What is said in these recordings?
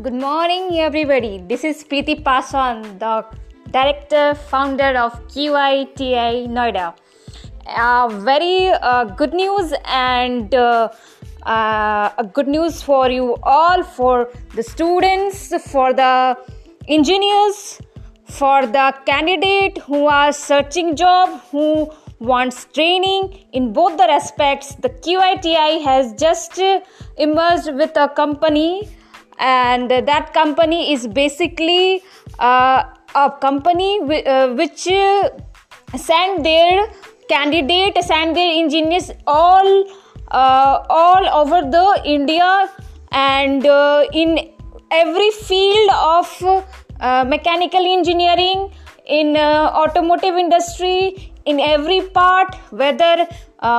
Good morning, everybody. This is Preeti Paswan, the director, founder of QITI Noida. Uh, very uh, good news and uh, uh, good news for you all, for the students, for the engineers, for the candidate who are searching job, who wants training in both the aspects. The QITI has just emerged with a company and that company is basically uh, a company w- uh, which uh, send their candidate send their engineers all uh, all over the india and uh, in every field of uh, mechanical engineering in automotive industry in every part whether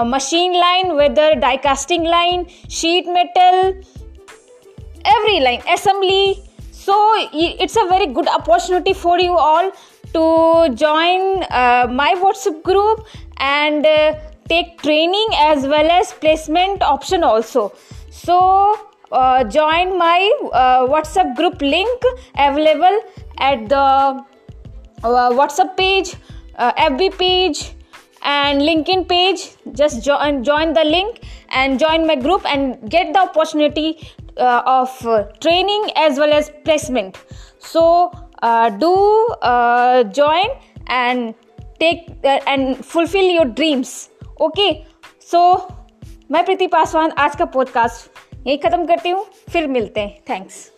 machine line whether die casting line sheet metal every line assembly so it's a very good opportunity for you all to join uh, my whatsapp group and uh, take training as well as placement option also. So uh, join my uh, whatsapp group link available at the uh, whatsapp page uh, fb page and linkedin page. Just join join the link and join my group and get the opportunity uh, of uh, training as well as placement so uh, do uh, join and take uh, and fulfill your dreams okay so मैं प्रीति पासवान आज का podcast यही ख़त्म करती हूँ फिर मिलते हैं थैंक्स